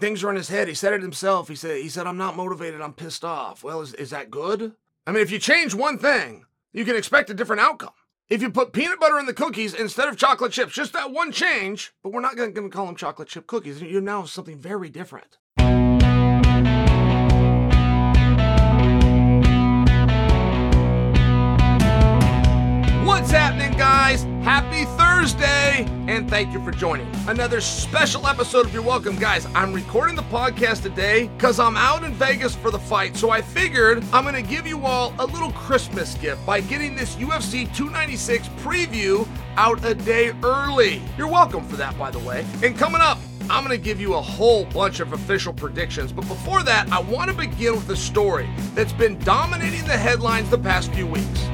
Things are in his head. He said it himself. He said, he said, I'm not motivated. I'm pissed off. Well, is, is that good? I mean, if you change one thing, you can expect a different outcome. If you put peanut butter in the cookies instead of chocolate chips, just that one change, but we're not going to call them chocolate chip cookies. You're now something very different. What's happening, guys? Happy Thursday, and thank you for joining another special episode of You're Welcome, guys. I'm recording the podcast today because I'm out in Vegas for the fight, so I figured I'm going to give you all a little Christmas gift by getting this UFC 296 preview out a day early. You're welcome for that, by the way. And coming up, I'm going to give you a whole bunch of official predictions. But before that, I want to begin with a story that's been dominating the headlines the past few weeks.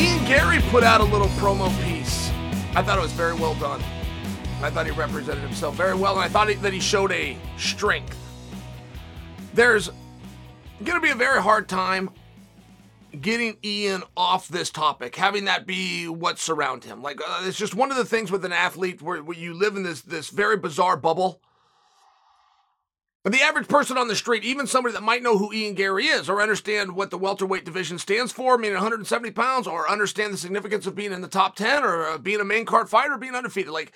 Ian Garry put out a little promo piece. I thought it was very well done. I thought he represented himself very well, and I thought that he showed a strength. There's going to be a very hard time getting Ian off this topic, having that be what surround him. Like uh, it's just one of the things with an athlete where, where you live in this this very bizarre bubble but the average person on the street, even somebody that might know who Ian Garry is or understand what the welterweight division stands for, meaning 170 pounds, or understand the significance of being in the top 10 or uh, being a main card fighter, being undefeated, like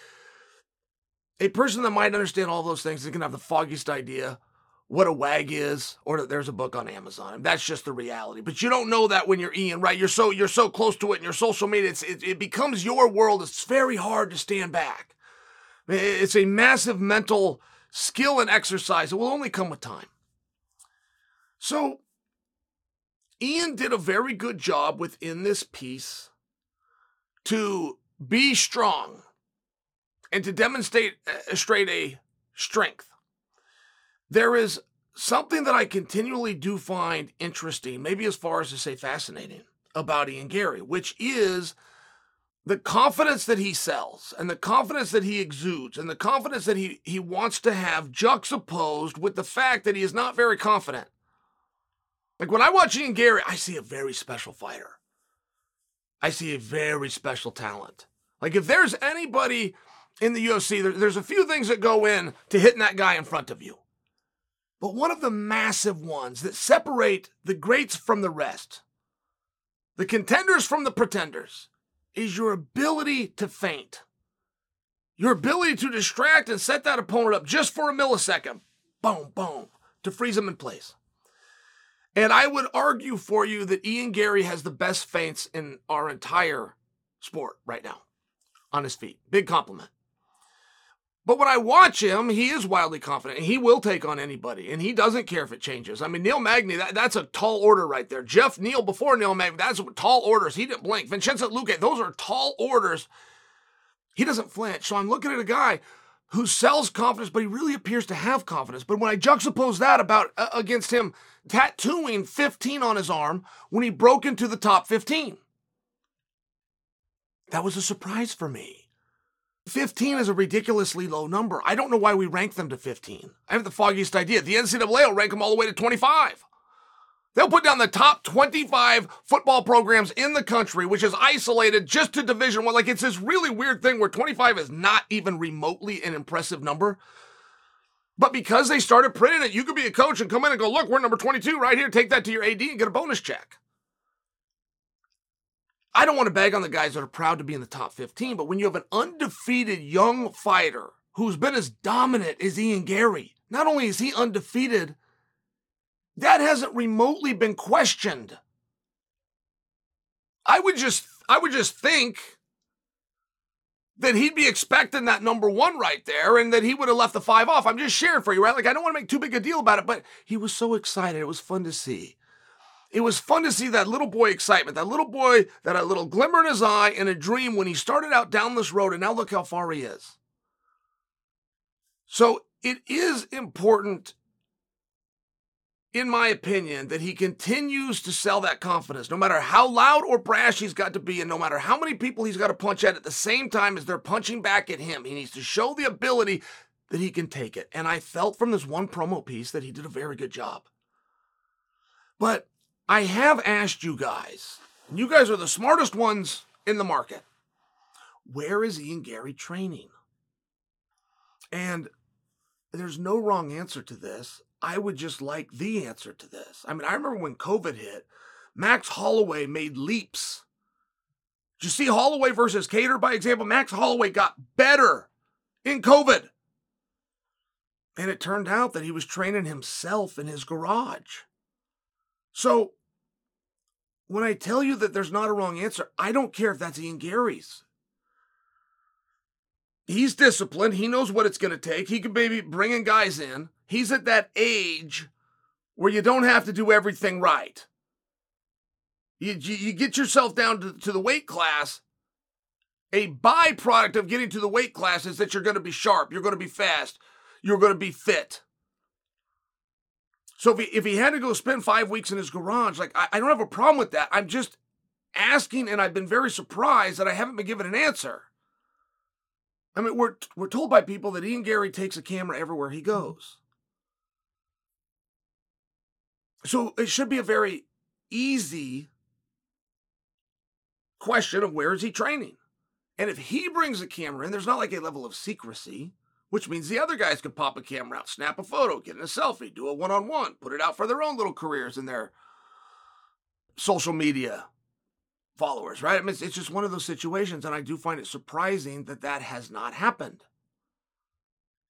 a person that might understand all those things is going to have the foggiest idea what a wag is or that there's a book on Amazon. That's just the reality. But you don't know that when you're Ian, right? You're so you're so close to it and your social media. It's, it, it becomes your world. It's very hard to stand back. It's a massive mental skill and exercise. It will only come with time. So, Ian did a very good job within this piece to be strong and to demonstrate a straight a strength. There is something that I continually do find interesting, maybe as far as to say fascinating, about Ian Garry, which is the confidence that he sells and the confidence that he exudes and the confidence that he, he wants to have juxtaposed with the fact that he is not very confident. Like when I watch Ian Garry, I see a very special fighter. I see a very special talent. Like if there's anybody in the UFC, there, there's a few things that go in to hitting that guy in front of you. But one of the massive ones that separate the greats from the rest, the contenders from the pretenders, is your ability to feint. Your ability to distract and set that opponent up just for a millisecond. Boom, boom, to freeze them in place. And I would argue for you that Ian Garry has the best feints in our entire sport right now on his feet. Big compliment. But when I watch him, he is wildly confident and he will take on anybody and he doesn't care if it changes. I mean, Neil Magny, that, that's a tall order right there. Geoff Neal before Neil Magny, that's tall orders. He didn't blink. Vicente Luque, those are tall orders. He doesn't flinch. So I'm looking at a guy who sells confidence, but he really appears to have confidence. But when I juxtapose that about uh, against him tattooing 15 on his arm when he broke into the top 15, that was a surprise for me. 15 is a ridiculously low number. I don't know why we rank them to 15. I have the foggiest idea. The NCAA will rank them all the way to 25. They'll put down the top 25 football programs in the country, which is isolated just to Division One. Like it's this really weird thing where 25 is not even remotely an impressive number. But because they started printing it, you could be a coach and come in and go, look, we're number 22 right here. Take that to your AD and get a bonus check. I don't want to bag on the guys that are proud to be in the top 15, but when you have an undefeated young fighter who's been as dominant as Ian Garry, not only is he undefeated, that hasn't remotely been questioned. I would just I would just think that he'd be expecting that number one right there and that he would have left the five off. I'm just sharing for you, right? Like I don't want to make too big a deal about it, but he was so excited. It was fun to see it was fun to see that little boy excitement, that little boy, that a little glimmer in his eye and a dream when he started out down this road, and now look how far he is. So it is important, in my opinion, that he continues to sell that confidence, no matter how loud or brash he's got to be, and no matter how many people he's got to punch at at the same time as they're punching back at him. He needs to show the ability that he can take it. And I felt from this one promo piece that he did a very good job. But I have asked you guys, and you guys are the smartest ones in the market. where is Ian Garry training? And there's no wrong answer to this. I would just like the answer to this. I mean, I remember when COVID hit, Max Holloway made leaps. Did you see Holloway versus Kattar, by example? Max Holloway got better in COVID. And it turned out that he was training himself in his garage. So when I tell you that there's not a wrong answer, I don't care if that's Ian Garry's. He's disciplined. He knows what it's going to take. He can maybe bringing guys in. He's at that age where you don't have to do everything right. You, you, you get yourself down to, to the weight class. A byproduct of getting to the weight class is that you're going to be sharp, you're going to be fast, you're going to be fit. So if he, if he had to go spend five weeks in his garage, like I, I don't have a problem with that. I'm just asking, and I've been very surprised that I haven't been given an answer. I mean, we're we're told by people that Ian Garry takes a camera everywhere he mm-hmm. goes. So it should be a very easy question of where is he training? And if he brings a camera in, there's not like a level of secrecy, which means the other guys could pop a camera out, snap a photo, get in a selfie, do a one on one, put it out for their own little careers and their social media followers, right? I mean, it's, it's just one of those situations, and I do find it surprising that that has not happened.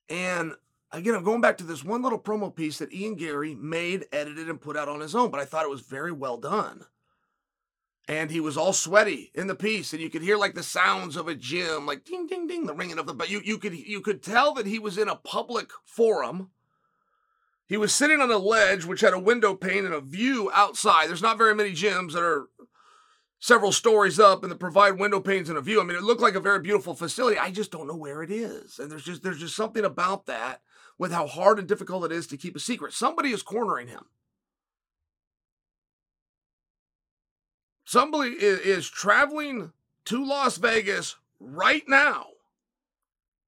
And again, I'm going back to this one little promo piece that Ian Garry made, edited, and put out on his own, but I thought it was very well done. And he was all sweaty in the piece, and you could hear like the sounds of a gym, like ding, ding, ding, the ringing of the. But you you could you could tell that he was in a public forum. He was sitting on a ledge which had a window pane and a view outside. There's not very many gyms that are several stories up and that provide window panes and a view. I mean, it looked like a very beautiful facility. I just don't know where it is. And there's just there's just something about that with how hard and difficult it is to keep a secret. Somebody is cornering him. Somebody is, traveling to Las Vegas right now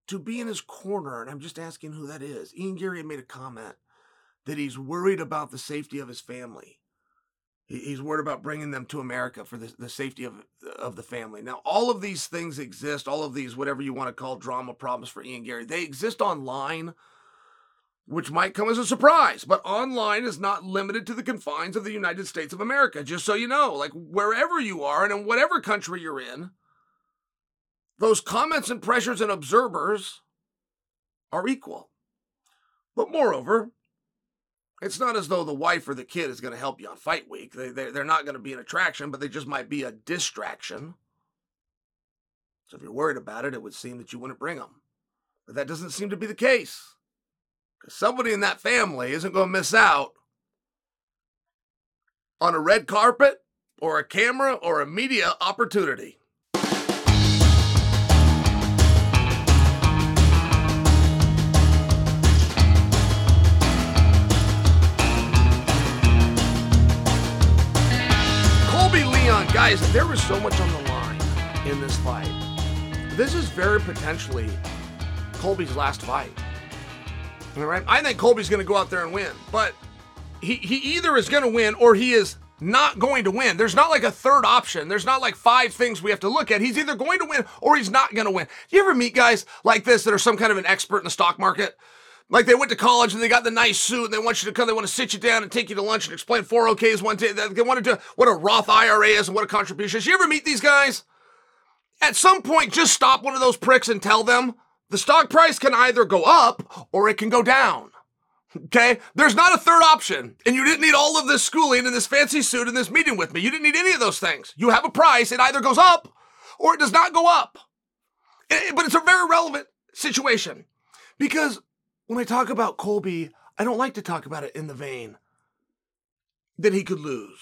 to be in his corner. And I'm just asking who that is. Ian Garry made a comment that he's worried about the safety of his family. He's worried about bringing them to America for the, the safety of, of the family. Now, all of these things exist, all of these, whatever you want to call drama problems for Ian Garry, they exist online, which might come as a surprise. But online is not limited to the confines of the United States of America, just so you know. Like wherever you are and in whatever country you're in, those comments and pressures and observers are equal. But moreover, it's not as though the wife or the kid is going to help you on fight week. They, they, they're not going to be an attraction, but they just might be a distraction. So if you're worried about it, it would seem that you wouldn't bring them. But that doesn't seem to be the case. Somebody in that family isn't going to miss out on a red carpet or a camera or a media opportunity. Colby Leon, guys, there was so much on the line in this fight. This is very potentially Colby's last fight. All right, I think Colby's going to go out there and win, but he he either is going to win or he is not going to win. There's not like a third option. There's not like five things we have to look at. He's either going to win or he's not going to win. You ever meet guys like this that are some kind of an expert in the stock market? Like they went to college and they got the nice suit and they want you to come, they want to sit you down and take you to lunch and explain 401ks one day. They want to do what a Roth IRA is and what a contribution is. You ever meet these guys? At some point, just stop one of those pricks and tell them the stock price can either go up or it can go down. Okay? There's not a third option. And you didn't need all of this schooling and this fancy suit and this meeting with me. You didn't need any of those things. You have a price, it either goes up or it does not go up. Eh, eh, but it's a very relevant situation because when I talk about Colby, I don't like to talk about it in the vein that he could lose.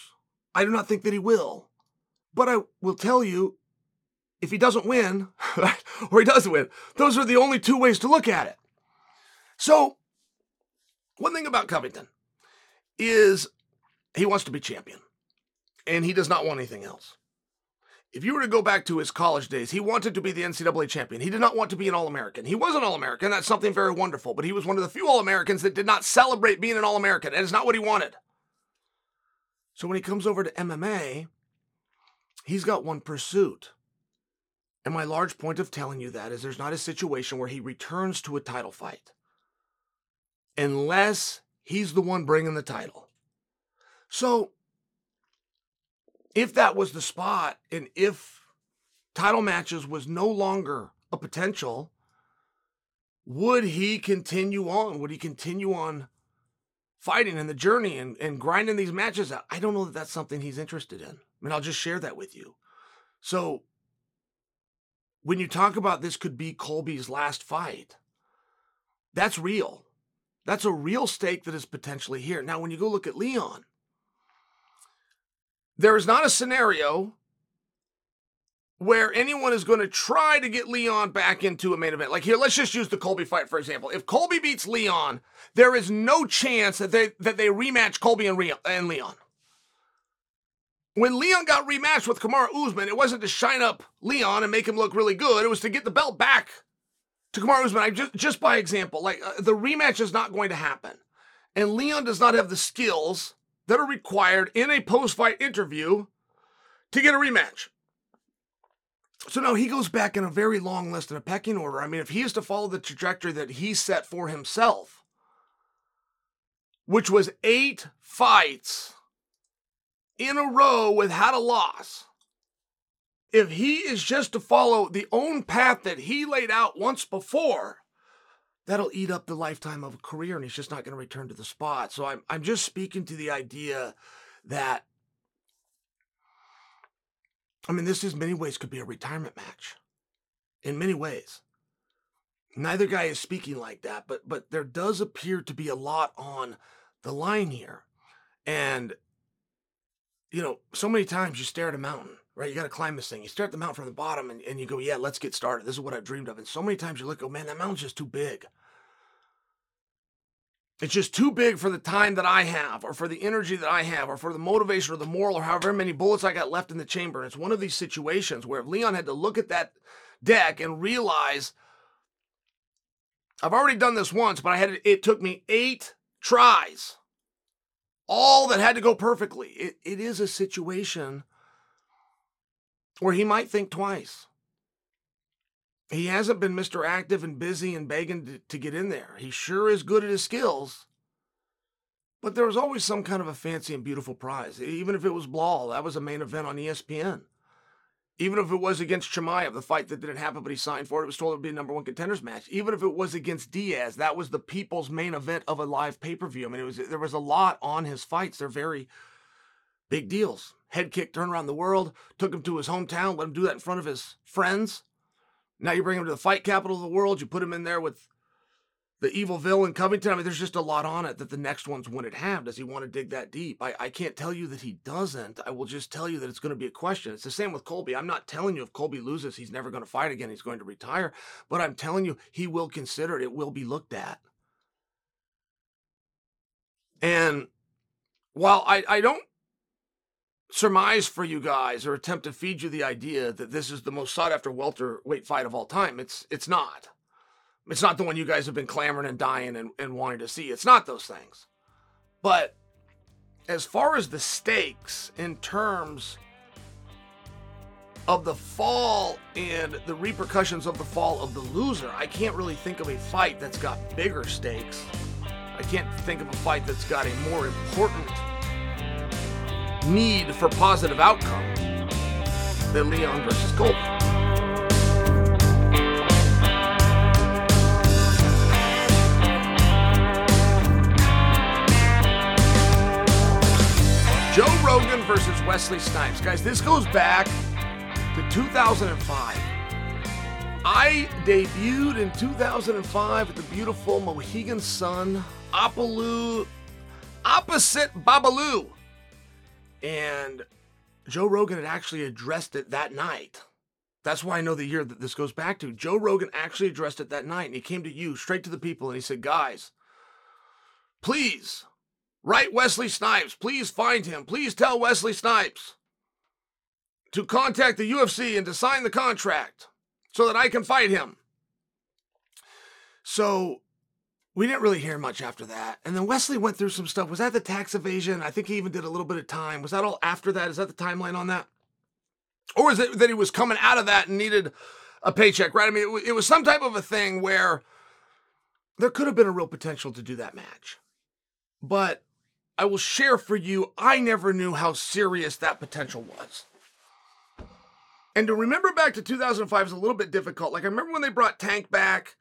I do not think that he will. But I will tell you if he doesn't win, or he does win, those are the only two ways to look at it. So, one thing about Covington is he wants to be champion, and he does not want anything else. If you were to go back to his college days, he wanted to be the NCAA champion. He did not want to be an All American. He was an All American. That's something very wonderful. But he was one of the few All Americans that did not celebrate being an All American. And it's not what he wanted. So when he comes over to MMA, he's got one pursuit. And my large point of telling you that is there's not a situation where he returns to a title fight unless he's the one bringing the title. So, if that was the spot and if title matches was no longer a potential, would he continue on? Would he continue on fighting in the journey and, and grinding these matches out? I don't know that that's something he's interested in. I mean, I'll just share that with you. So, when you talk about this could be Colby's last fight, that's real. That's a real stake that is potentially here. Now, when you go look at Leon, there is not a scenario where anyone is going to try to get Leon back into a main event. Like here, let's just use the Colby fight for example. If Colby beats Leon, there is no chance that they that they rematch Colby and, and Leon. When Leon got rematched with Kamaru Usman, it wasn't to shine up Leon and make him look really good. It was to get the belt back to Kamaru Usman. I just just by example, like uh, the rematch is not going to happen, and Leon does not have the skills that are required in a post-fight interview to get a rematch. So now he goes back in a very long list in a pecking order. I mean, if he is to follow the trajectory that he set for himself, which was eight fights in a row without a loss, if he is just to follow the own path that he laid out once before, that'll eat up the lifetime of a career and he's just not going to return to the spot. So I'm I'm just speaking to the idea that I mean, this in many ways could be a retirement match. In many ways. Neither guy is speaking like that, but but there does appear to be a lot on the line here. And you know, so many times you stare at a mountain, right? You got to climb this thing. You stare at the mountain from the bottom and, and you go, yeah, let's get started. This is what I dreamed of. And so many times you look, oh man, that mountain's just too big. It's just too big for the time that I have, or for the energy that I have, or for the motivation or the moral, or however many bullets I got left in the chamber. And it's one of these situations where if Leon had to look at that deck and realize, I've already done this once, but I had it took me eight tries, all that had to go perfectly. It, it is a situation where he might think twice. He hasn't been Mr. Active and busy and begging to, to, get in there. He sure is good at his skills. But there was always some kind of a fancy and beautiful prize. Even if it was Belal, that was a main event on ESPN. Even if it was against Chimaev, the fight that didn't happen, but he signed for it, it was told it would be a number one contenders match. Even if it was against Diaz, that was the people's main event of a live pay per view. I mean, it was there was a lot on his fights. They're very big deals. Head kick, turn around the world, took him to his hometown, let him do that in front of his friends. Now you bring him to the fight capital of the world. You put him in there with the evil villain Covington. I mean, there's just a lot on it that the next ones wouldn't have. Does he want to dig that deep? I, I can't tell you that he doesn't. I will just tell you that it's going to be a question. It's the same with Colby. I'm not telling you if Colby loses, he's never going to fight again. He's going to retire. But I'm telling you, he will consider it. It will be looked at. And while I, I don't surmise for you guys or attempt to feed you the idea that this is the most sought after welterweight fight of all time. It's it's not. It's not the one you guys have been clamoring and dying and, and wanting to see. It's not those things. But as far as the stakes in terms of the fall and the repercussions of the fall of the loser, I can't really think of a fight that's got bigger stakes. I can't think of a fight that's got a more important need for positive outcome than Leon versus Colby. Joe Rogan versus Wesley Snipes. Guys, this goes back to 2005. I debuted in 2005 at the beautiful Mohegan Sun, Apaloo, opposite Babalu and Joe Rogan had actually addressed it that night. That's why I know the year that this goes back to. Joe Rogan actually addressed it that night, and he came to you, straight to the people, and he said, Guys, please write Wesley Snipes. Please find him. Please tell Wesley Snipes to contact the UFC and to sign the contract so that I can fight him. So we didn't really hear much after that. And then Wesley went through some stuff. Was that the tax evasion? I think he even did a little bit of time. Was that all after that? Is that the timeline on that? Or is it that he was coming out of that and needed a paycheck, right? I mean, it, it was some type of a thing where there could have been a real potential to do that match. But I will share for you, I never knew how serious that potential was. And to remember back to 2005 is a little bit difficult. Like I remember when they brought Tank back.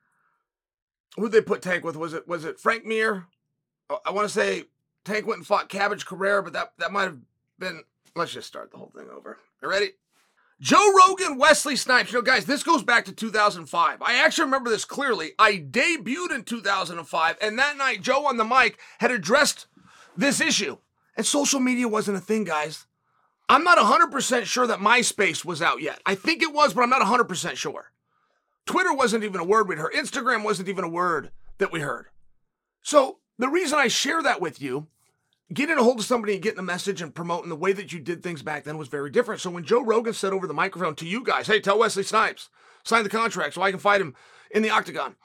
Who they put Tank with? Was it was it Frank Mir? Oh, I want to say Tank went and fought Cabbage Correira, but that that might have been. Let's just start the whole thing over. You ready? Joe Rogan, Wesley Snipes. You know, guys, this goes back to 2005. I actually remember this clearly. I debuted in 2005, and that night, Joe on the mic had addressed this issue. And social media wasn't a thing, guys. I'm not 100% sure that MySpace was out yet. I think it was, but I'm not 100% sure. Twitter wasn't even a word we'd heard. Instagram wasn't even a word that we heard. So the reason I share that with you, getting a hold of somebody and getting a message and promoting the way that you did things back then was very different. So when Joe Rogan said over the microphone to you guys, hey, tell Wesley Snipes, sign the contract so I can fight him in the octagon.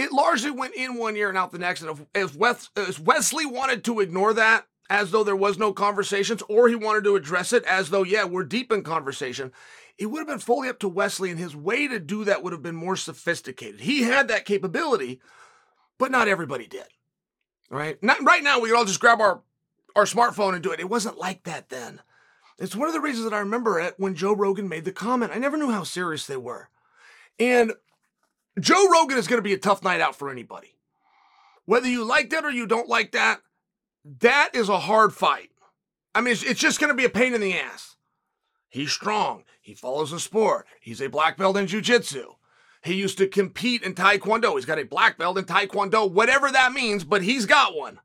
It largely went in one year and out the next. And if, if Wesley wanted to ignore that, as though there was no conversations, or he wanted to address it as though, yeah, we're deep in conversation. It would have been fully up to Wesley, and his way to do that would have been more sophisticated. He had that capability, but not everybody did. Right? Not, right now, we could all just grab our, our smartphone and do it. It wasn't like that then. It's one of the reasons that I remember it when Joe Rogan made the comment. I never knew how serious they were. And Joe Rogan is going to be a tough night out for anybody. Whether you like that or you don't like that, that is a hard fight. I mean, it's, it's just going to be a pain in the ass. He's strong. He follows the sport. He's a black belt in jiu-jitsu. He used to compete in taekwondo. He's got a black belt in taekwondo, whatever that means, but he's got one.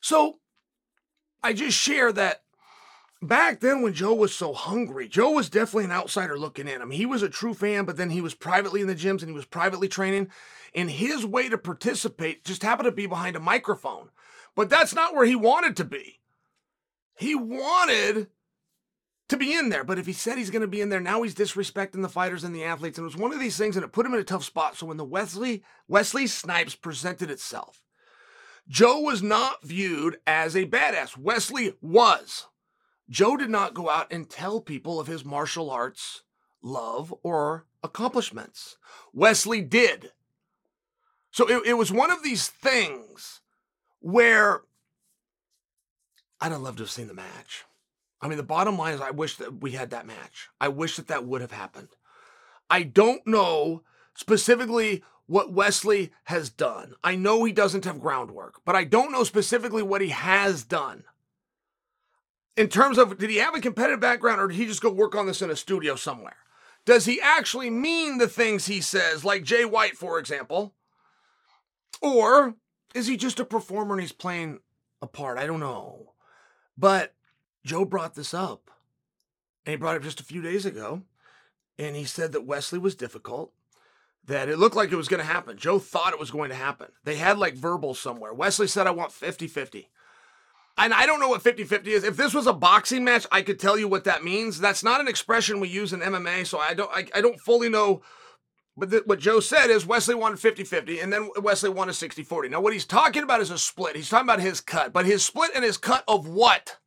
So I just share that back then when Joe was so hungry, Joe was definitely an outsider looking in. I mean, he was a true fan, but then he was privately in the gyms and he was privately training. And his way to participate just happened to be behind a microphone. But that's not where he wanted to be. He wanted to be in there. But if he said he's going to be in there, now he's disrespecting the fighters and the athletes. And it was one of these things, and it put him in a tough spot. So when the Wesley Wesley Snipes presented itself, Joe was not viewed as a badass. Wesley was. Joe did not go out and tell people of his martial arts love or accomplishments. Wesley did. So it, it was one of these things where I'd have loved to have seen the match. I mean, the bottom line is, I wish that we had that match. I wish that that would have happened. I don't know specifically what Wesley has done. I know he doesn't have groundwork, but I don't know specifically what he has done. In terms of, did he have a competitive background or did he just go work on this in a studio somewhere? Does he actually mean the things he says, like Jay White, for example? Or is he just a performer and he's playing a part? I don't know. But Joe brought this up. And he brought it up just a few days ago. And he said that Wesley was difficult, that it looked like it was going to happen. Joe thought it was going to happen. They had like verbal somewhere. Wesley said, I want 50 50. And I don't know what 50 50 is. If this was a boxing match, I could tell you what that means. That's not an expression we use in MMA. So I don't, I, I don't fully know but th- what Joe said is Wesley wanted 50 50, and then Wesley wanted 60 40. Now, what he's talking about is a split. He's talking about his cut, but his split and his cut of what?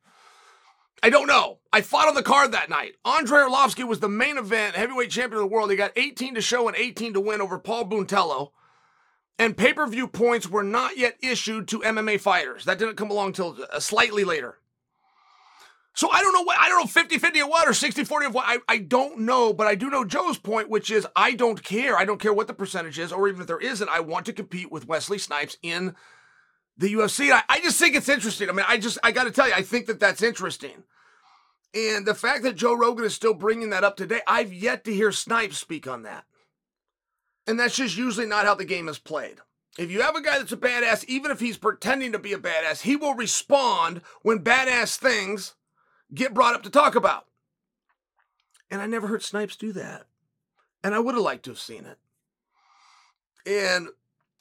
I don't know. I fought on the card that night. Andrei Arlovsky was the main event, heavyweight champion of the world. He got 18 to show and 18 to win over Paul Buentello. And pay per view points were not yet issued to MMA fighters. That didn't come along until uh, slightly later. So I don't know what, I don't know 50 50 of what or 60 40 of what. I, I don't know, but I do know Joe's point, which is I don't care. I don't care what the percentage is, or even if there isn't. I want to compete with Wesley Snipes in the UFC. I, I just think it's interesting. I mean, I just, I got to tell you, I think that that's interesting. And the fact that Joe Rogan is still bringing that up today, I've yet to hear Snipes speak on that. And that's just usually not how the game is played. If you have a guy that's a badass, even if he's pretending to be a badass, he will respond when badass things get brought up to talk about. And I never heard Snipes do that. And I would have liked to have seen it. And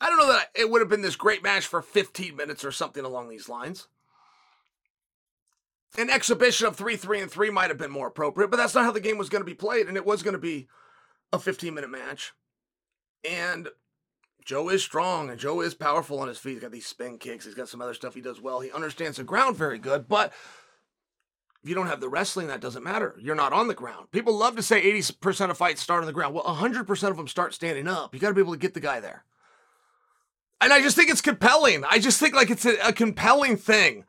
I don't know that it would have been this great match for 15 minutes or something along these lines. An exhibition of 3 3 and 3 might have been more appropriate, but that's not how the game was going to be played. And it was going to be a 15 minute match. And Joe is strong and Joe is powerful on his feet. He's got these spin kicks. He's got some other stuff he does well. He understands the ground very good, but If you don't have the wrestling, that doesn't matter. You're not on the ground. People love to say 80% of fights start on the ground. Well, 100% of them start standing up. You got to be able to get the guy there. And I just think it's compelling. I just think like it's a, a compelling thing.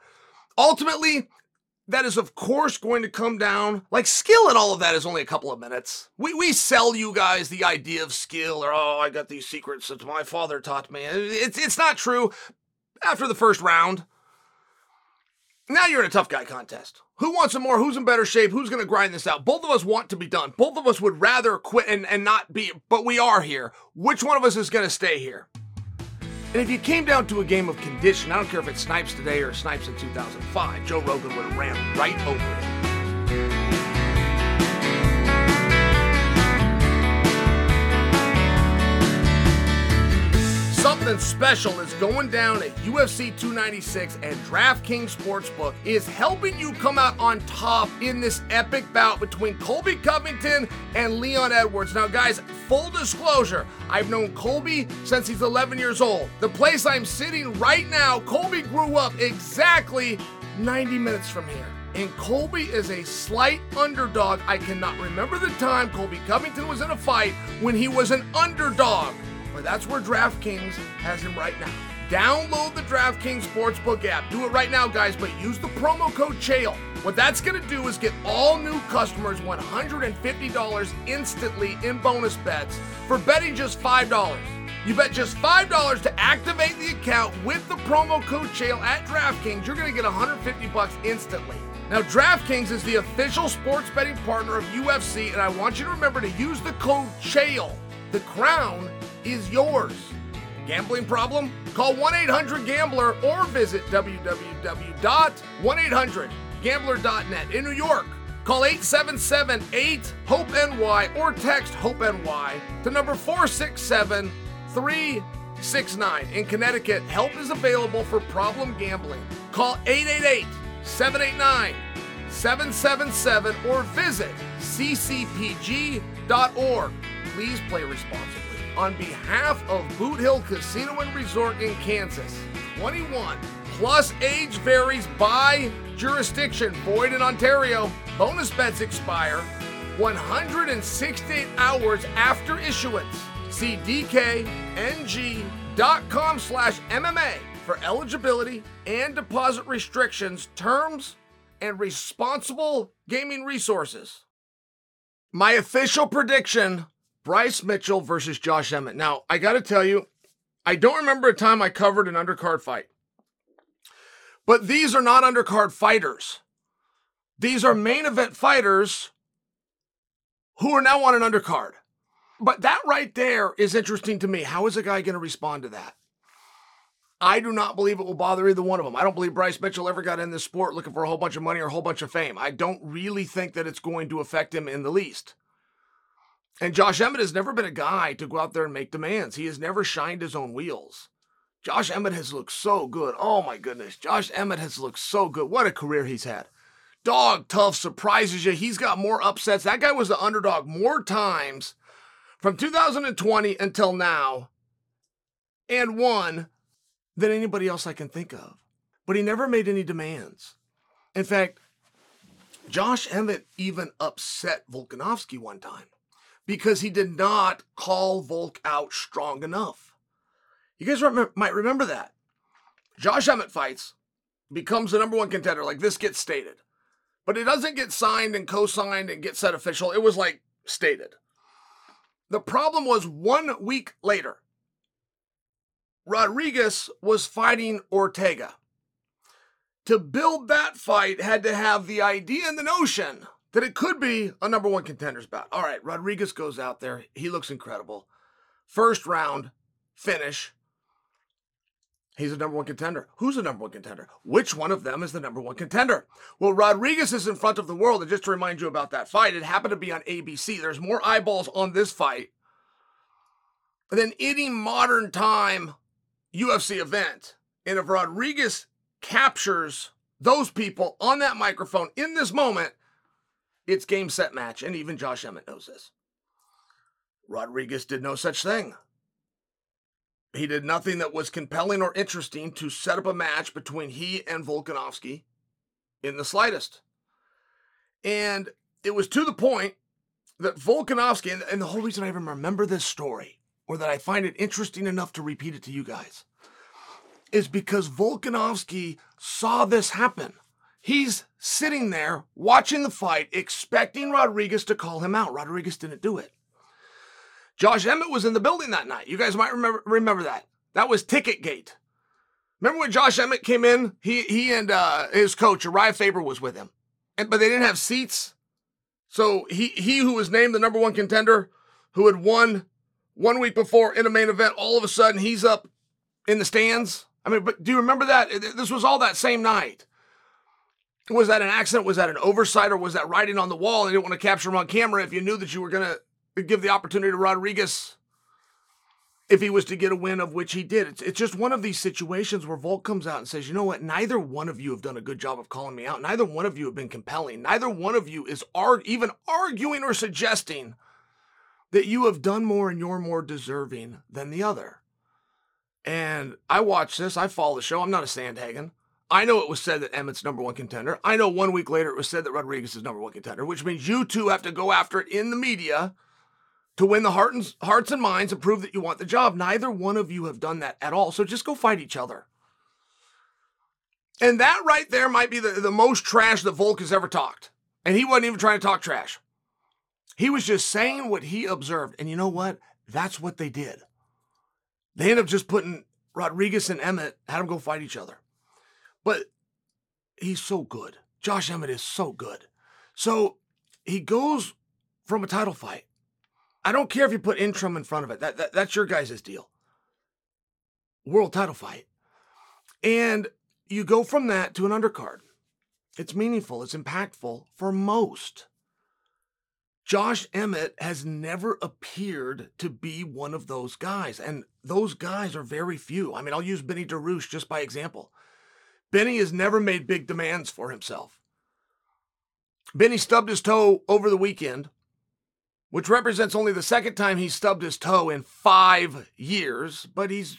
Ultimately, that is of course going to come down like skill and all of that is only a couple of minutes. We, we sell you guys the idea of skill or oh i got these secrets that my father taught me. It's, it's not true. After the first round now you're in a tough guy contest. Who wants some more? Who's in better shape? Who's going to grind this out? Both of us want to be done. Both of us would rather quit and, and not be but we are here. Which one of us is going to stay here and if you came down to a game of condition, I don't care if it's Snipes today or Snipes in 2005, Joe Rogan would have ran right over it. Something special is going down at UFC 296, and DraftKings Sportsbook is helping you come out on top in this epic bout between Colby Covington and Leon Edwards. Now, guys, full disclosure, I've known Colby since he's 11 years old. The place I'm sitting right now, Colby grew up exactly 90 minutes from here. And Colby is a slight underdog. I cannot remember the time Colby Covington was in a fight when he was an underdog that's where DraftKings has him right now. Download the DraftKings Sportsbook app. Do it right now, guys, but use the promo code CHAEL. What that's going to do is get all new customers $150 instantly in bonus bets for betting just $5. You bet just $5 to activate the account with the promo code CHAEL at DraftKings. You're going to get 150 bucks instantly. Now, DraftKings is the official sports betting partner of UFC, and I want you to remember to use the code CHAEL. The crown is yours. Gambling problem? Call 1 800 Gambler or visit www.1800Gambler.net. In New York, call 877 8 HOPE NY or text HOPE NY to number 467 369. In Connecticut, help is available for problem gambling. Call 888 789 777 or visit ccpg.org. Please play responsibly on behalf of Boot Hill Casino and Resort in Kansas. 21 plus age varies by jurisdiction. Void in Ontario. Bonus bets expire 168 hours after issuance. See dkng.com slash MMA for eligibility and deposit restrictions, terms, and responsible gaming resources. My official prediction Bryce Mitchell versus Josh Emmett. Now, I got to tell you, I don't remember a time I covered an undercard fight. But these are not undercard fighters. These are main event fighters who are now on an undercard. But that right there is interesting to me. How is a guy going to respond to that? I do not believe it will bother either one of them. I don't believe Bryce Mitchell ever got in this sport looking for a whole bunch of money or a whole bunch of fame. I don't really think that it's going to affect him in the least. And Josh Emmett has never been a guy to go out there and make demands. He has never shined his own wheels. Josh Emmett has looked so good. Oh my goodness. Josh Emmett has looked so good. What a career he's had. Dog tough surprises you. He's got more upsets. That guy was the underdog more times from 2020 until now and won than anybody else I can think of. But he never made any demands. In fact, Josh Emmett even upset Volkanovski one time because he did not call Volk out strong enough. You guys might remember that. Josh Emmett fights, becomes the number one contender, like this gets stated. But it doesn't get signed and co signed and get set official. It was like stated. The problem was one week later, Rodriguez was fighting Ortega. To build that fight, had to have the idea and the notion that it could be a number one contender's bout. All right, Rodriguez goes out there. He looks incredible. First round finish. He's a number one contender. Who's the number one contender? Which one of them is the number one contender? Well, Rodriguez is in front of the world. And just to remind you about that fight, it happened to be on ABC. There's more eyeballs on this fight than any modern time UFC event. And if Rodriguez captures those people on that microphone in this moment, it's game, set, match, and even Josh Emmett knows this. Rodriguez did no such thing. He did nothing that was compelling or interesting to set up a match between he and Volkanovski in the slightest. And it was to the point that Volkanovski, and, and the whole reason I even remember this story, or that I find it interesting enough to repeat it to you guys, is because Volkanovski saw this happen. He's sitting there watching the fight, expecting Rodriguez to call him out. Rodriguez didn't do it. Josh Emmett was in the building that night. You guys might remember remember that. That was Ticket Gate. Remember when Josh Emmett came in? He he and uh, his coach Uriah Faber was with him, and but they didn't have seats. So he he who was named the number one contender, who had won one week before in a main event, all of a sudden he's up in the stands. I mean, but do you remember that? This was all that same night. Was that an accident? Was that an oversight, or was that writing on the wall? They didn't want to capture him on camera if you knew that you were going to give the opportunity to Rodriguez if he was to get a win, of which he did. It's, it's just one of these situations where Volk comes out and says, you know what? Neither one of you have done a good job of calling me out. Neither one of you have been compelling. Neither one of you is ar- even arguing or suggesting that you have done more and you're more deserving than the other. And I watch this. I follow the show. I'm not a Sandhagen. I know it was said that Emmett's number one contender. I know one week later it was said that Rodriguez is number one contender, which means you two have to go after it in the media to win the heart and, hearts and minds and prove that you want the job. Neither one of you have done that at all. So just go fight each other. And that right there might be the, the most trash that Volk has ever talked. And he wasn't even trying to talk trash. He was just saying what he observed. And you know what? That's what they did. They ended up just putting Rodriguez and Emmett, had them go fight each other. But he's so good. Josh Emmett is so good. So he goes from a title fight. I don't care if you put interim in front of it. That, that that's your guys' deal. World title fight. And you go from that to an undercard. It's meaningful, it's impactful for most. Josh Emmett has never appeared to be one of those guys. And those guys are very few. I mean, I'll use Benny DeRouche just by example. Benny has never made big demands for himself. Benny stubbed his toe over the weekend, which represents only the second time he stubbed his toe in five years, but he's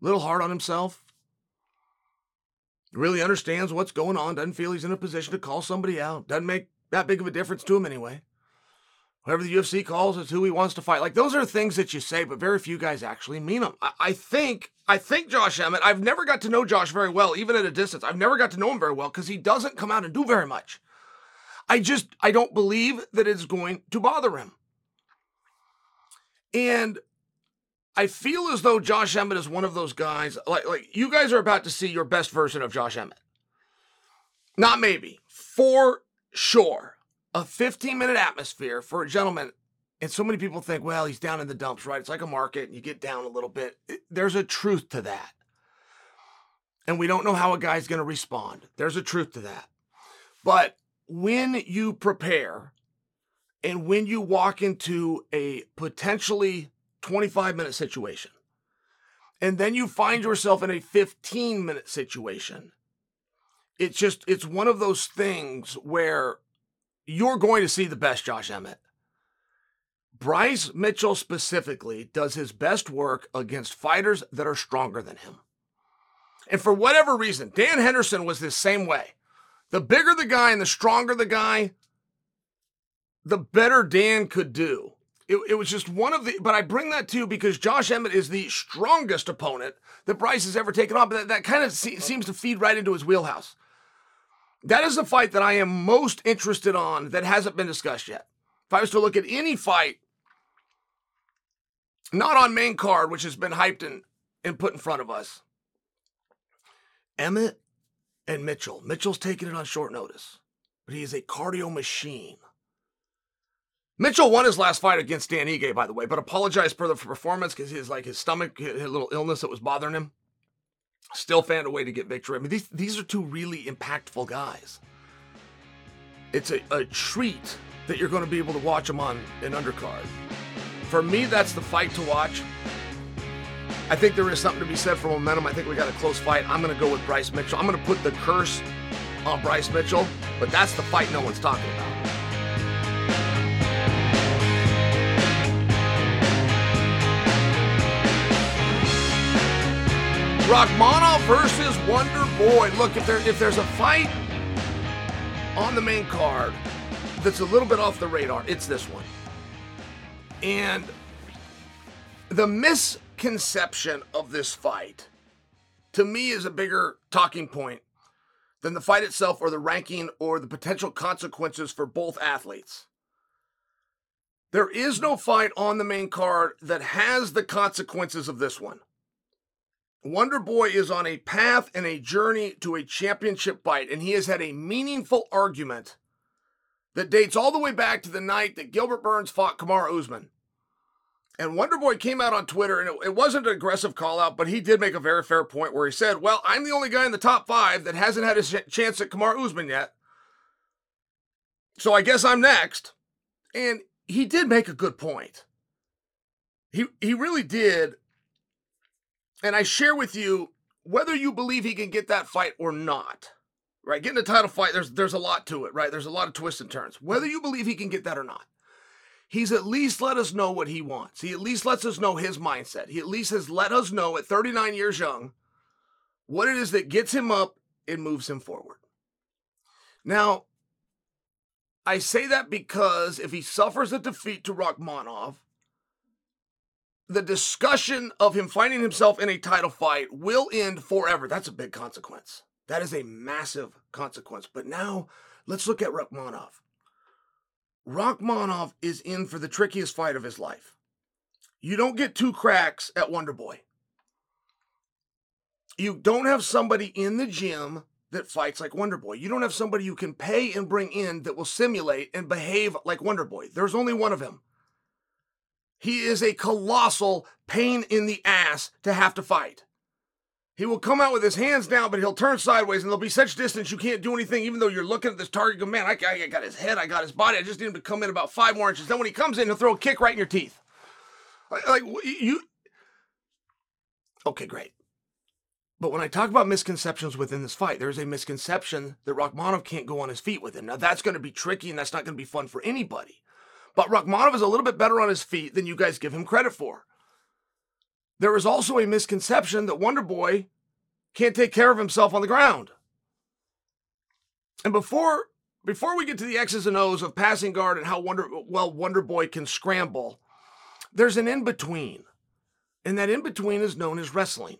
a little hard on himself. Really understands what's going on, doesn't feel he's in a position to call somebody out, doesn't make that big of a difference to him anyway. Whoever the UFC calls is who he wants to fight. Like those are things that you say, but very few guys actually mean them. I, I think I think Josh Emmett. I've never got to know Josh very well, even at a distance. I've never got to know him very well because he doesn't come out and do very much. I just I don't believe that it's going to bother him. And I feel as though Josh Emmett is one of those guys. Like like you guys are about to see your best version of Josh Emmett. Not maybe for sure, a 15 minute atmosphere for a gentleman. And so many people think, well, he's down in the dumps, right? It's like a market and you get down a little bit. There's a truth to that. And we don't know how a guy's going to respond. There's a truth to that. But when you prepare and when you walk into a potentially 25 minute situation, and then you find yourself in a 15 minute situation, it's just it's one of those things where you're going to see the best Josh Emmett. Bryce Mitchell specifically does his best work against fighters that are stronger than him. And for whatever reason, Dan Henderson was the same way. The bigger the guy and the stronger the guy, the better Dan could do. It, it, was just one of the, but I bring that too because Josh Emmett is the strongest opponent that Bryce has ever taken on. But that, that kind of se- seems to feed right into his wheelhouse. That is the fight that I am most interested on that hasn't been discussed yet. If I was to look at any fight, not on main card, which has been hyped and, and put in front of us, Emmett and Mitchell. Mitchell's taking it on short notice, but he is a cardio machine. Mitchell won his last fight against Dan Ige, by the way, but apologized for the performance because his like his stomach, his little illness that was bothering him. Still found a way to get victory. I mean, these, these are two really impactful guys. It's a, a treat that you're going to be able to watch them on an undercard. For me, that's the fight to watch. I think there is something to be said for momentum. I think we got a close fight. I'm going to go with Bryce Mitchell. I'm going to put the curse on Bryce Mitchell, but that's the fight no one's talking about. Rakhmonov versus Wonder Boy. Look, if there if there's a fight on the main card that's a little bit off the radar. It's this one. And the misconception of this fight to me is a bigger talking point than the fight itself or the ranking or the potential consequences for both athletes. There is no fight on the main card that has the consequences of this one. Wonder Boy is on a path and a journey to a championship fight, and he has had a meaningful argument that dates all the way back to the night that Gilbert Burns fought Kamaru Usman. And Wonderboy came out on Twitter, and it, it wasn't an aggressive call out, but he did make a very fair point where he said, Well, I'm the only guy in the top five that hasn't had a sh- chance at Kamaru Usman yet. So I guess I'm next. And he did make a good point. He he really did. And I share with you whether you believe he can get that fight or not. Right? Getting a title fight, there's there's a lot to it, right? There's a lot of twists and turns. Whether you believe he can get that or not. He's at least let us know what he wants. He at least lets us know his mindset. He at least has let us know at 39 years young what it is that gets him up and moves him forward. Now, I say that because if he suffers a defeat to Rakhmonov, the discussion of him finding himself in a title fight will end forever. That's a big consequence. That is a massive consequence. But now let's look at Rakhmonov. Rakhmonov is in for the trickiest fight of his life. You don't get two cracks at Wonder Boy. You don't have somebody in the gym that fights like Wonder Boy. You don't have somebody you can pay and bring in that will simulate and behave like Wonder Boy. There's only one of him. He is a colossal pain in the ass to have to fight. He will come out with his hands down, but he'll turn sideways, and there'll be such distance you can't do anything, even though you're looking at this target. Go, man, I, I got his head, I got his body. I just need him to come in about five more inches. Then when he comes in, he'll throw a kick right in your teeth. Like, like you. Okay, great. But when I talk about misconceptions within this fight, there's a misconception that Rakhmonov can't go on his feet with him. Now that's going to be tricky and that's not going to be fun for anybody. But Rakhmonov is a little bit better on his feet than you guys give him credit for. There is also a misconception that Wonder Boy can't take care of himself on the ground. And before before we get to the X's and O's of passing guard and how Wonder well Wonder Boy can scramble, there's an in between. And that in between is known as wrestling.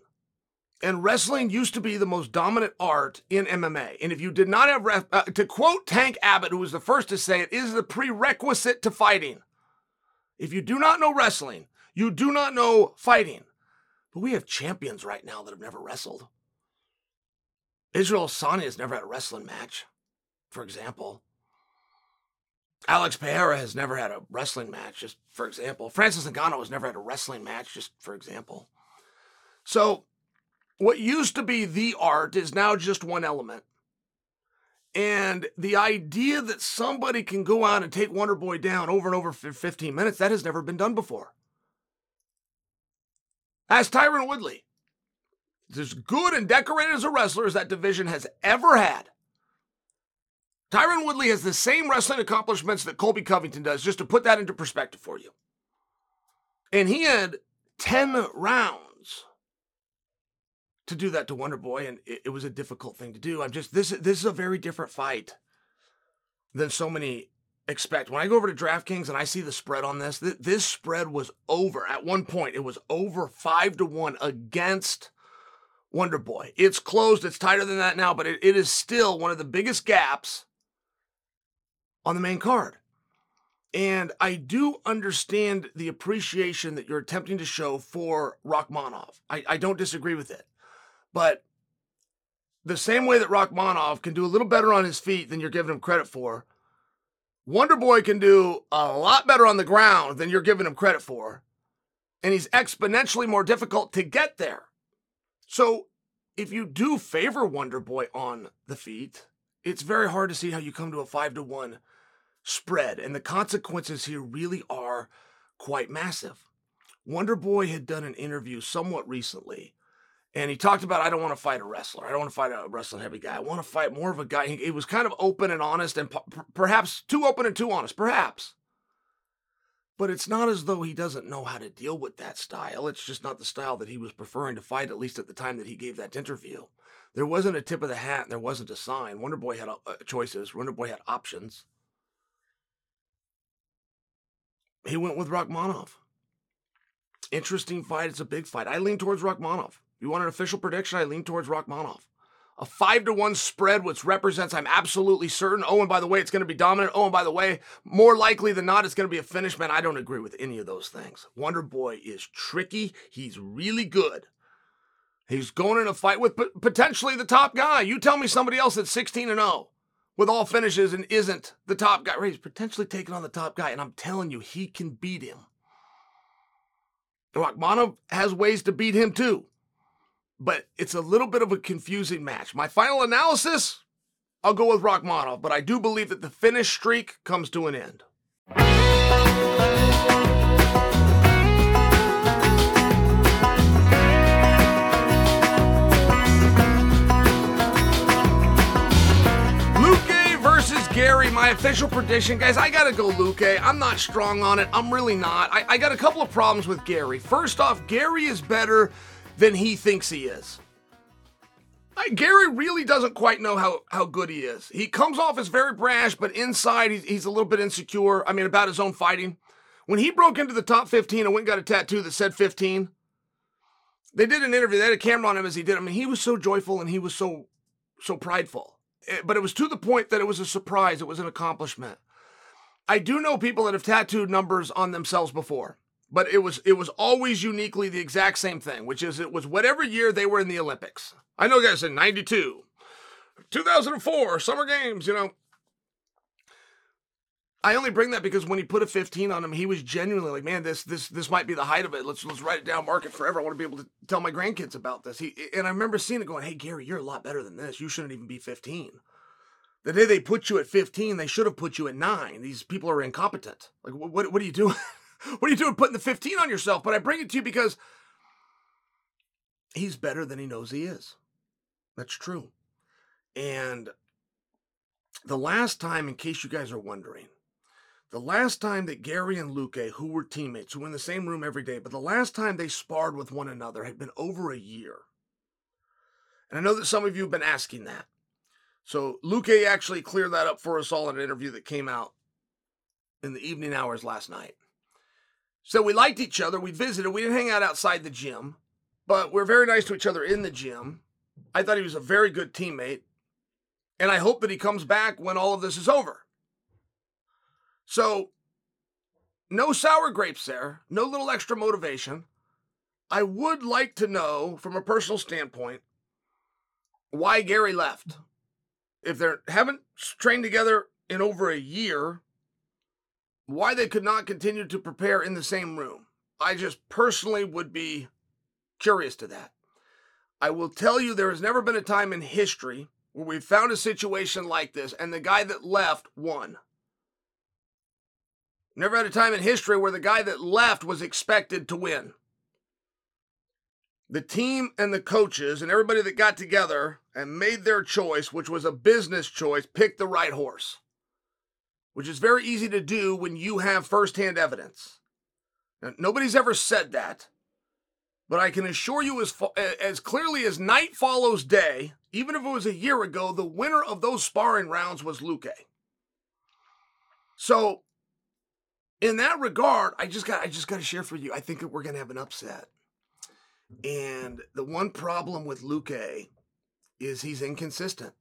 And wrestling used to be the most dominant art in MMA. And if you did not have, ref- uh, to quote Tank Abbott, who was the first to say it, is the prerequisite to fighting. If you do not know wrestling, you do not know fighting. But we have champions right now that have never wrestled. Israel Adesanya has never had a wrestling match, for example. Alex Pereira has never had a wrestling match, just for example. Francis Ngannou has never had a wrestling match, just for example. So what used to be the art is now just one element. And the idea that somebody can go out and take Wonder Boy down over and over for 15 minutes, that has never been done before. Ask Tyron Woodley. As good and decorated as a wrestler as that division has ever had. Tyron Woodley has the same wrestling accomplishments that Colby Covington does, just to put that into perspective for you. And he had 10 rounds to do that to Wonder Boy, and it, it, was a difficult thing to do. I'm just this this is a very different fight than so many expect. When I go over to DraftKings and I see the spread on this, th- this spread was over at one point. It was over five to one against Wonder Boy. It's closed. It's tighter than that now, but it, it is still one of the biggest gaps on the main card. And I do understand the appreciation that you're attempting to show for Rakhmonov. I, I don't disagree with it. But the same way that Rakhmonov can do a little better on his feet than you're giving him credit for, Wonder Boy can do a lot better on the ground than you're giving him credit for. And he's exponentially more difficult to get there. So if you do favor Wonder Boy on the feet, it's very hard to see how you come to a five to one spread. And the consequences here really are quite massive. Wonder Boy had done an interview somewhat recently and he talked about, I don't want to fight a wrestler. I don't want to fight a wrestling heavy guy. I want to fight more of a guy. He, he was kind of open and honest, and p- perhaps too open and too honest, perhaps. But it's not as though he doesn't know how to deal with that style. It's just not the style that he was preferring to fight, at least at the time that he gave that interview. There wasn't a tip of the hat and there wasn't a sign. Wonder Boy had uh, choices. Wonder Boy had options. He went with Rakhmonov. Interesting fight. It's a big fight. I lean towards Rakhmonov. You want an official prediction? I lean towards Rakhmonov. A five to one spread, which represents I'm absolutely certain. Oh, and by the way, it's going to be dominant. Oh, and by the way, more likely than not, it's going to be a finish. Man, I don't agree with any of those things. Wonder Boy is tricky. He's really good. He's going in a fight with potentially the top guy. You tell me somebody else that's 16 and 0 with all finishes and isn't the top guy. He's potentially taking on the top guy, and I'm telling you, he can beat him. Rakhmonov has ways to beat him too but it's a little bit of a confusing match. My final analysis, I'll go with Rakhmonov, but I do believe that the finish streak comes to an end. versus Garry, my official prediction. Guys, I gotta go Luque. I'm not strong on it. I'm really not. I, I, got a couple of problems with Garry. First off, Garry is better than he thinks he is. Garry really doesn't quite know how, how good he is. He comes off as very brash, but inside he's, he's a little bit insecure. I mean, about his own fighting. When he broke into the top 15 and went and got a tattoo that said 15, they did an interview. They had a camera on him as he did. I mean, he was so joyful and he was so so prideful. Eh, but it was to the point that it was a surprise. It was an accomplishment. I do know people that have tattooed numbers on themselves before but it was it was always uniquely the exact same thing, which is it was whatever year they were in the Olympics. I know guys in 92, 2004, Summer Games, you know. I only bring that because when he put a 15 on him, he was genuinely like, "Man, this this this might be the height of it. Let's let's write it down, mark it forever. I want to be able to tell my grandkids about this." He and I remember seeing it going, "Hey Garry, you're a lot better than this. You shouldn't even be 15." The day they put you at 15, they should have put you at 9. These people are incompetent. Like what what, what are you doing? what are you doing putting the 15 on yourself? But I bring it to you because he's better than he knows he is. That's true. And the last time, in case you guys are wondering, the last time that Garry and Luque, who were teammates, who were in the same room every day, but the last time they sparred with one another had been over a year. And I know that some of you have been asking that. So Luque actually cleared that up for us all in an interview that came out in the evening hours last night. So we liked each other. We visited. We didn't hang out outside the gym, but we're very nice to each other in the gym. I thought he was a very good teammate. And I hope that he comes back when all of this is over. So, no sour grapes there, no little extra motivation. I would like to know, from a personal standpoint, why Garry left. If they haven't trained together in over a year, why they could not continue to prepare in the same room. I just personally would be curious to that. I will tell you there has never been a time in history where we found a situation like this and the guy that left won. Never had a time in history where the guy that left was expected to win. The team and the coaches and everybody that got together and made their choice, which was a business choice, picked the right horse which is very easy to do when you have firsthand evidence. Now, nobody's ever said that, but I can assure you, as, as clearly as night follows day, even if it was a year ago, the winner of those sparring rounds was Luque. So, in that regard, I just got I just got to share for you. I think that we're gonna have an upset. And the one problem with Luque is he's inconsistent.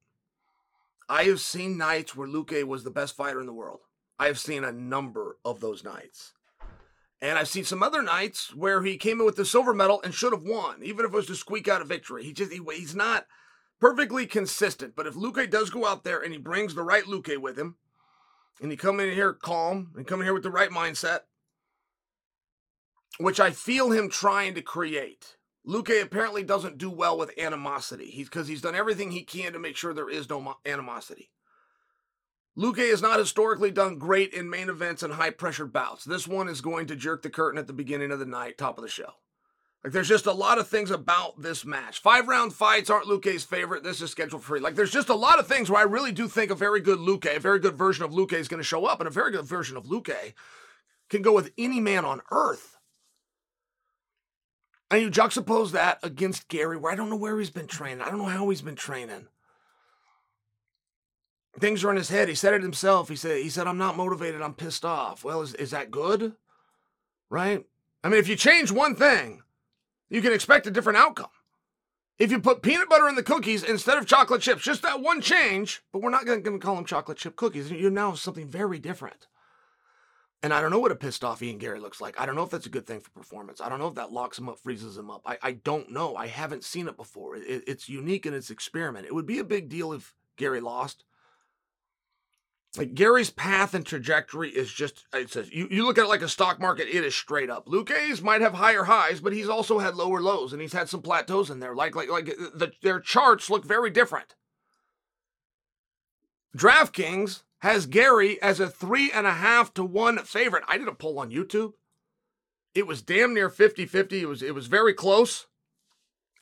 I have seen nights where Luque was the best fighter in the world. I have seen a number of those nights. And I've seen some other nights where he came in with the silver medal and should have won, even if it was to squeak out a victory. He just he, he's not perfectly consistent. But if Luque does go out there and he brings the right Luque with him, and he come in here calm and come in here with the right mindset, which I feel him trying to create. Luque apparently doesn't do well with animosity. He's because he's done everything he can to make sure there is no animosity. Luque has not historically done great in main events and high pressure bouts. This one is going to jerk the curtain at the beginning of the night, top of the show. Like there's just a lot of things about this match. Five round fights aren't Luque's favorite. This is scheduled for free. Like there's just a lot of things where I really do think a very good Luque, a very good version of Luque is going to show up, and a very good version of Luque can go with any man on earth. And you juxtapose that against Garry, where I don't know where he's been training. I don't know how he's been training. Things are in his head. He said it himself. He said, he said, I'm not motivated, I'm pissed off. Well, is, is that good? Right? I mean, if you change one thing, you can expect a different outcome. If you put peanut butter in the cookies instead of chocolate chips, just that one change, but we're not going to call them chocolate chip cookies. You're now something very different. And I don't know what a pissed off Ian Garry looks like. I don't know if that's a good thing for performance. I don't know if that locks him up, freezes him up. I, I don't know. I haven't seen it before. It, it's unique in its experiment. It would be a big deal if Garry lost. Like Garry's path and trajectory is just it says you, you look at it like a stock market, it is straight up. Luque's might have higher highs, but he's also had lower lows and he's had some plateaus in there. Like like like the, their charts look very different. DraftKings has Garry as a three and a half to one favorite. I did a poll on YouTube. It was damn near 50 50. It was, it was very close.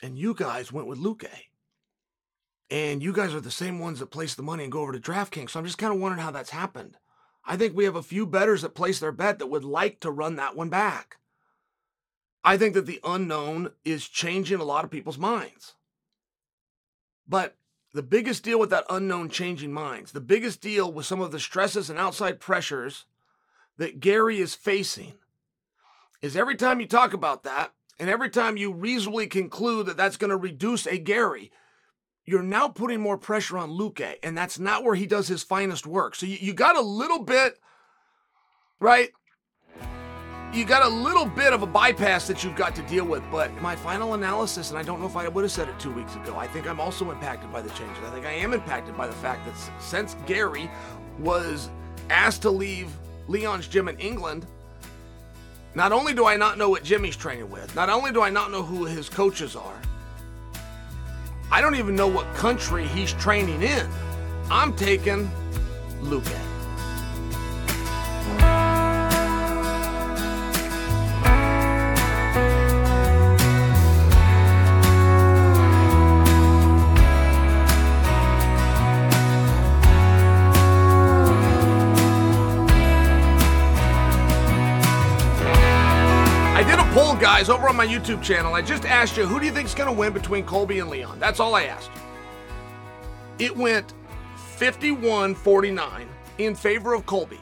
And you guys went with Luque. And you guys are the same ones that place the money and go over to DraftKings. So I'm just kind of wondering how that's happened. I think we have a few betters that place their bet that would like to run that one back. I think that the unknown is changing a lot of people's minds. But the biggest deal with that unknown changing minds, the biggest deal with some of the stresses and outside pressures that Garry is facing, is every time you talk about that, and every time you reasonably conclude that that's going to reduce a Garry, you're now putting more pressure on Luque, and that's not where he does his finest work. So you, you got a little bit, right? You got a little bit of a bypass that you've got to deal with. But my final analysis, and I don't know if I would have said it two weeks ago, I think I'm also impacted by the changes. I think I am impacted by the fact that since Garry was asked to leave Leon's gym in England, not only do I not know what Jimmy's training with, not only do I not know who his coaches are, I don't even know what country he's training in. I'm taking Luque. Guys, over on my YouTube channel, I just asked you who do you think is going to win between Colby and Leon? That's all I asked. It went 51 49 in favor of Colby.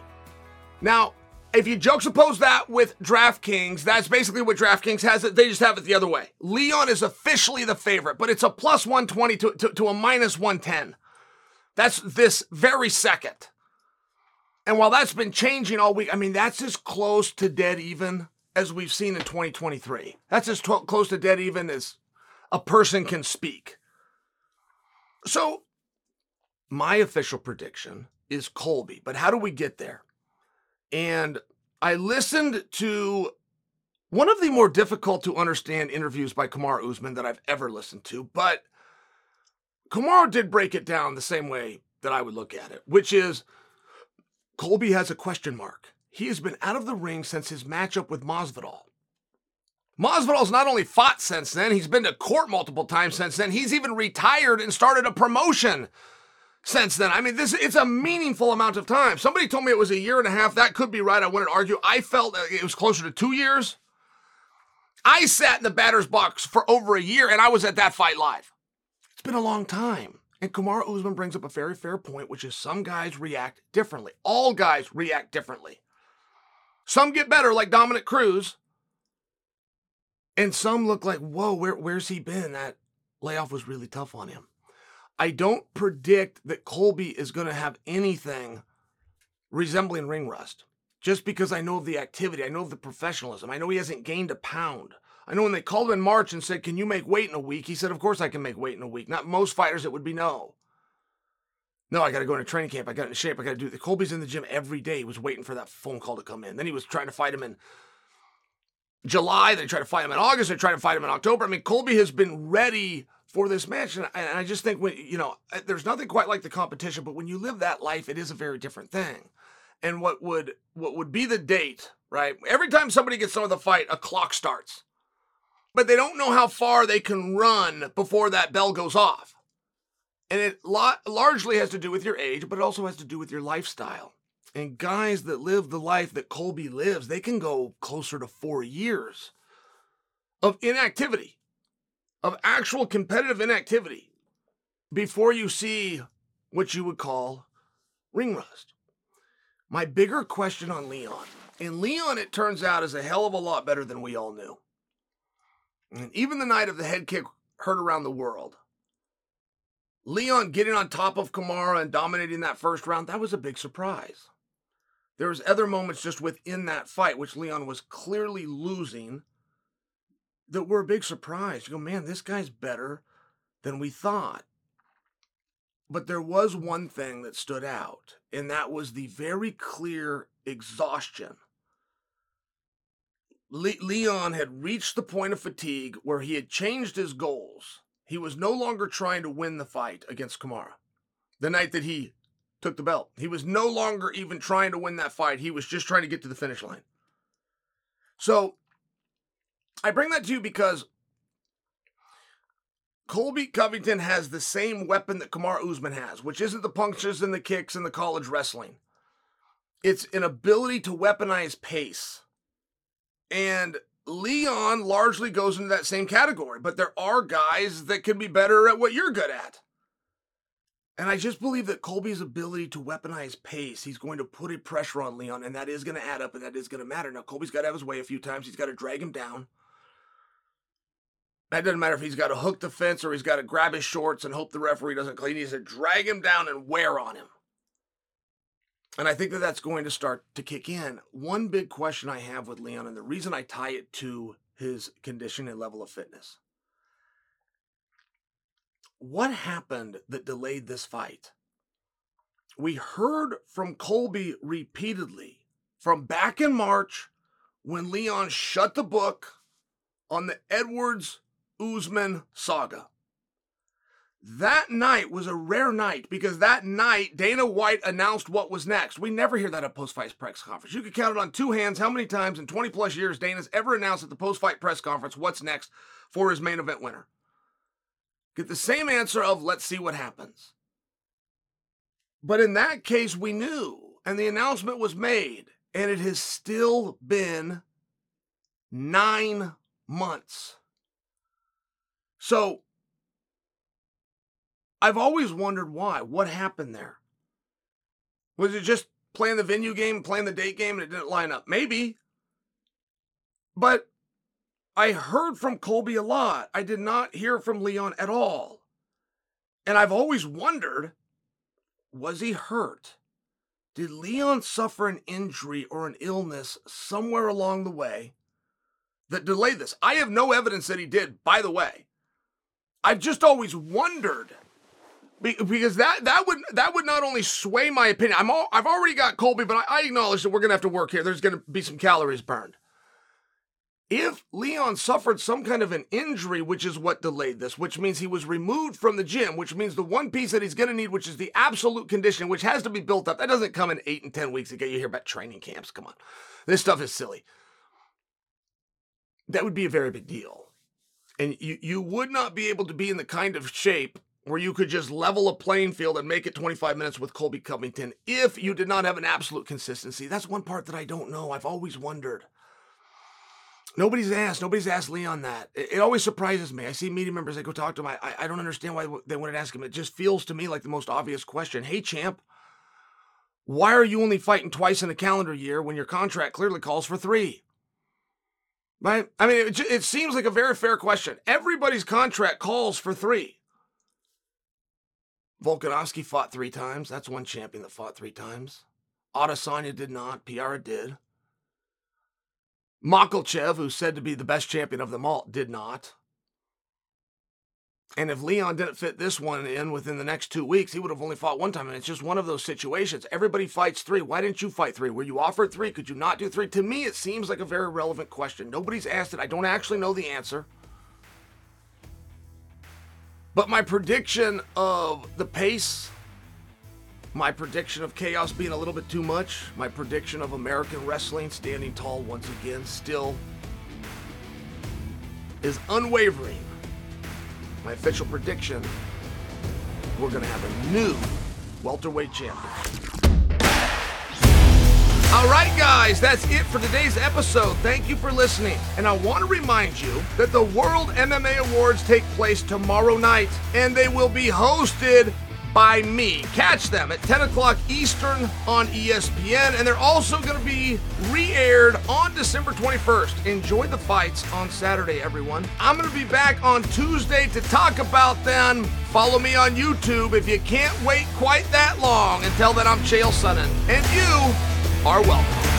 Now, if you juxtapose that with DraftKings, that's basically what DraftKings has it. They just have it the other way. Leon is officially the favorite, but it's a plus 120 to, to, to a minus 110. That's this very second. And while that's been changing all week, I mean, that's as close to dead even as we've seen in 2023. That's as close to dead even as a person can speak. So, my official prediction is Colby, but how do we get there? And I listened to one of the more difficult to understand interviews by Kamaru Usman that I've ever listened to, but Kamaru did break it down the same way that I would look at it, which is Colby has a question mark. He has been out of the ring since his matchup with Masvidal. Masvidal's not only fought since then, he's been to court multiple times since then. He's even retired and started a promotion since then. I mean, this it's a meaningful amount of time. Somebody told me it was a year and a half. That could be right. I wouldn't argue. I felt it was closer to two years. I sat in the batter's box for over a year and I was at that fight live. It's been a long time. And Kamaru Usman brings up a very fair point, which is some guys react differently. All guys react differently. Some get better, like Dominick Cruz. And some look like, whoa, where, where's he been? That layoff was really tough on him. I don't predict that Colby is going to have anything resembling ring rust just because I know of the activity. I know of the professionalism. I know he hasn't gained a pound. I know when they called him in March and said, Can you make weight in a week? He said, Of course I can make weight in a week. Not most fighters, it would be no. No, I got to go into training camp. I got in shape. I got to do the Colby's in the gym every day. He was waiting for that phone call to come in. Then he was trying to fight him in July. They tried to fight him in August. They tried to fight him in October. I mean, Colby has been ready for this match, and I, and I just think when you know, uh, there's nothing quite like the competition. But when you live that life, it is a very different thing. And what would what would be the date, right? Every time somebody gets some of the fight, a clock starts, but they don't know how far they can run before that bell goes off. And it largely has to do with your age, but it also has to do with your lifestyle. And guys that live the life that Colby lives, they can go closer to four years of inactivity, of actual competitive inactivity, before you see what you would call ring rust. My bigger question on Leon, and Leon, it turns out, is a hell of a lot better than we all knew. And even the night of the head kick heard around the world, Leon getting on top of Kamaru and dominating that first round, that was a big surprise. There was other moments just within that fight, which Leon was clearly losing, that were a big surprise. You go, man, this guy's better than we thought. But there was one thing that stood out, and that was the very clear exhaustion. Le- Leon had reached the point of fatigue where he had changed his goals. He was no longer trying to win the fight against Kamaru The night that he took the belt, he was no longer even trying to win that fight. He was just trying to get to the finish line. So I bring that to you because Colby Covington has the same weapon that Kamaru Usman has, which isn't the punctures and the kicks and the college wrestling. It's an ability to weaponize pace. And Leon largely goes into that same category, but there are guys that can be better at what you're good at. And I just believe that Colby's ability to weaponize pace, he's going to put a pressure on Leon, and that is going to add up and that is going to matter. Now, Colby's got to have his way a few times. He's got to drag him down. That doesn't matter if he's got to hook the fence or he's got to grab his shorts and hope the referee doesn't clean. He needs to drag him down and wear on him. And I think that that's going to start to kick in. One big question I have with Leon, and the reason I tie it to his condition and level of fitness. What happened that delayed this fight? We heard from Colby repeatedly from back in March when Leon shut the book on the Edwards Usman saga. That night was a rare night because that night Dana White announced what was next. We never hear that at post fight press conference. You could count it on two hands how many times in 20 plus years Dana's ever announced at the post fight press conference what's next for his main event winner. Get the same answer of let's see what happens. But in that case, we knew, and the announcement was made, and it has still been nine months. So I've always wondered why. What happened there? Was it just playing the venue game, playing the date game, and it didn't line up? Maybe. But I heard from Colby a lot. I did not hear from Leon at all. And I've always wondered was he hurt? Did Leon suffer an injury or an illness somewhere along the way that delayed this? I have no evidence that he did, by the way. I've just always wondered because that that would that would not only sway my opinion. I'm all, I've already got Colby, but I, I acknowledge that we're gonna have to work here. There's gonna be some calories burned. If Leon suffered some kind of an injury, which is what delayed this, which means he was removed from the gym, which means the one piece that he's going to need, which is the absolute condition, which has to be built up, that doesn't come in eight and 10 weeks get you hear about training camps. Come on. This stuff is silly. That would be a very big deal. And you, you would not be able to be in the kind of shape where you could just level a playing field and make it 25 minutes with Colby Covington if you did not have an absolute consistency. That's one part that I don't know. I've always wondered. Nobody's asked. Nobody's asked Leon that. It, it always surprises me. I see media members. I go talk to them. I, I don't understand why they wouldn't ask him. It just feels to me like the most obvious question. Hey, champ, why are you only fighting twice in a calendar year when your contract clearly calls for three? Right? I mean, it, it seems like a very fair question. Everybody's contract calls for three. Volkanovski fought three times. That's one champion that fought three times. Adesanya did not. Pereira did. Makhachev, who's said to be the best champion of them all, did not. And if Leon didn't fit this one in within the next two weeks, he would have only fought one time. And it's just one of those situations. Everybody fights three. Why didn't you fight three? Were you offered three? Could you not do three? To me, it seems like a very relevant question. Nobody's asked it. I don't actually know the answer. But my prediction of the pace, my prediction of chaos being a little bit too much, my prediction of American wrestling standing tall once again still is unwavering. My official prediction we're going to have a new welterweight champion. All right, guys, that's it for today's episode. Thank you for listening. And I want to remind you that the World MMA Awards take place tomorrow night, and they will be hosted by me. Catch them at 10 o'clock Eastern on ESPN, and they're also going to be re aired on December 21st. Enjoy the fights on Saturday, everyone. I'm going to be back on Tuesday to talk about them. Follow me on YouTube if you can't wait quite that long until then I'm Chael Sonnen. And you are welcome.